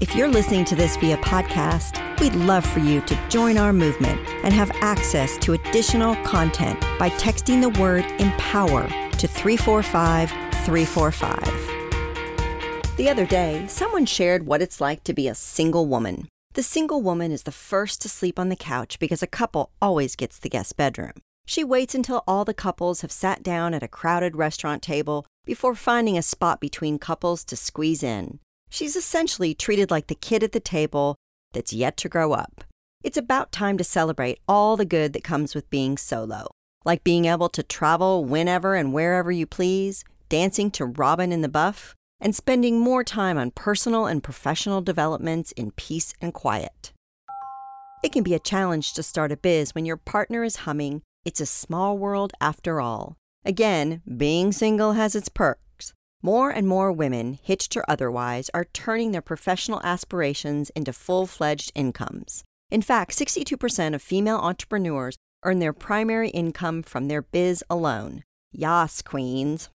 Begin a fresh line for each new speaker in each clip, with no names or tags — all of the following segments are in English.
If you're listening to this via podcast, we'd love for you to join our movement and have access to additional content by texting the word empower to 345 345. The other day, someone shared what it's like to be a single woman. The single woman is the first to sleep on the couch because a couple always gets the guest bedroom. She waits until all the couples have sat down at a crowded restaurant table before finding a spot between couples to squeeze in. She's essentially treated like the kid at the table that's yet to grow up. It's about time to celebrate all the good that comes with being solo, like being able to travel whenever and wherever you please, dancing to Robin in the Buff, and spending more time on personal and professional developments in peace and quiet. It can be a challenge to start a biz when your partner is humming, It's a Small World After All. Again, being single has its perks. More and more women, hitched or otherwise, are turning their professional aspirations into full fledged incomes. In fact, 62% of female entrepreneurs earn their primary income from their biz alone. Yas, queens.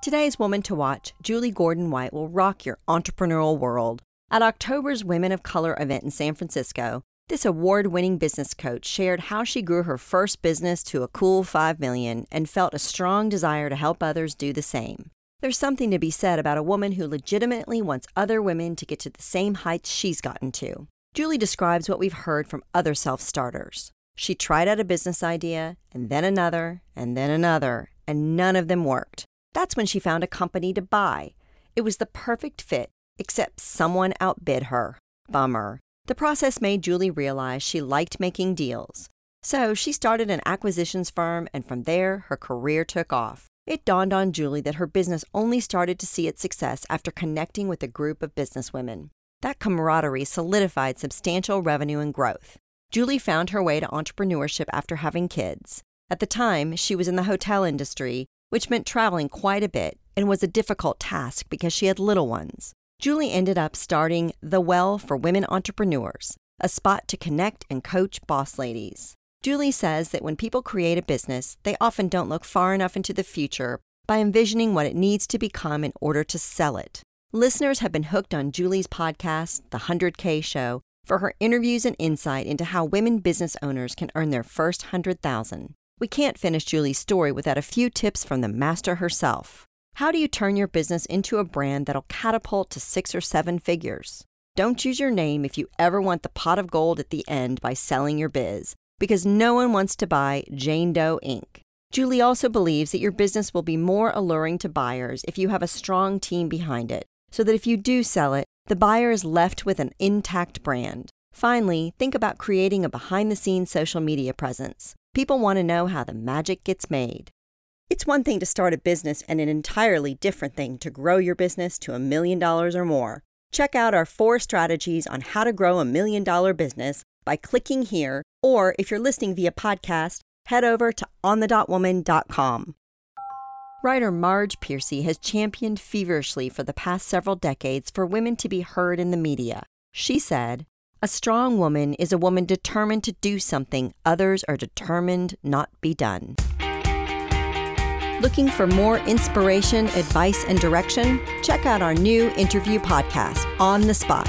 Today's Woman to Watch, Julie Gordon White, will rock your entrepreneurial world. At October's Women of Color event in San Francisco, this award-winning business coach shared how she grew her first business to a cool 5 million and felt a strong desire to help others do the same. There's something to be said about a woman who legitimately wants other women to get to the same heights she's gotten to. Julie describes what we've heard from other self starters. She tried out a business idea, and then another, and then another, and none of them worked. That's when she found a company to buy. It was the perfect fit, except someone outbid her. Bummer. The process made Julie realize she liked making deals. So she started an acquisitions firm, and from there, her career took off. It dawned on Julie that her business only started to see its success after connecting with a group of businesswomen. That camaraderie solidified substantial revenue and growth. Julie found her way to entrepreneurship after having kids. At the time, she was in the hotel industry, which meant traveling quite a bit and was a difficult task because she had little ones. Julie ended up starting The Well for Women Entrepreneurs, a spot to connect and coach boss ladies. Julie says that when people create a business, they often don't look far enough into the future by envisioning what it needs to become in order to sell it. Listeners have been hooked on Julie's podcast, The 100K Show, for her interviews and insight into how women business owners can earn their first 100,000. We can't finish Julie's story without a few tips from the master herself. How do you turn your business into a brand that'll catapult to six or seven figures? Don't use your name if you ever want the pot of gold at the end by selling your biz because no one wants to buy Jane Doe Inc. Julie also believes that your business will be more alluring to buyers if you have a strong team behind it, so that if you do sell it, the buyer is left with an intact brand. Finally, think about creating a behind the scenes social media presence. People want to know how the magic gets made. It's one thing to start a business and an entirely different thing to grow your business to a million dollars or more. Check out our four strategies on how to grow a million dollar business by clicking here, or if you're listening via podcast, head over to onthedotwoman.com. Writer Marge Piercy has championed feverishly for the past several decades for women to be heard in the media. She said, A strong woman is a woman determined to do something others are determined not be done. Looking for more inspiration, advice, and direction? Check out our new interview podcast, On the Spot,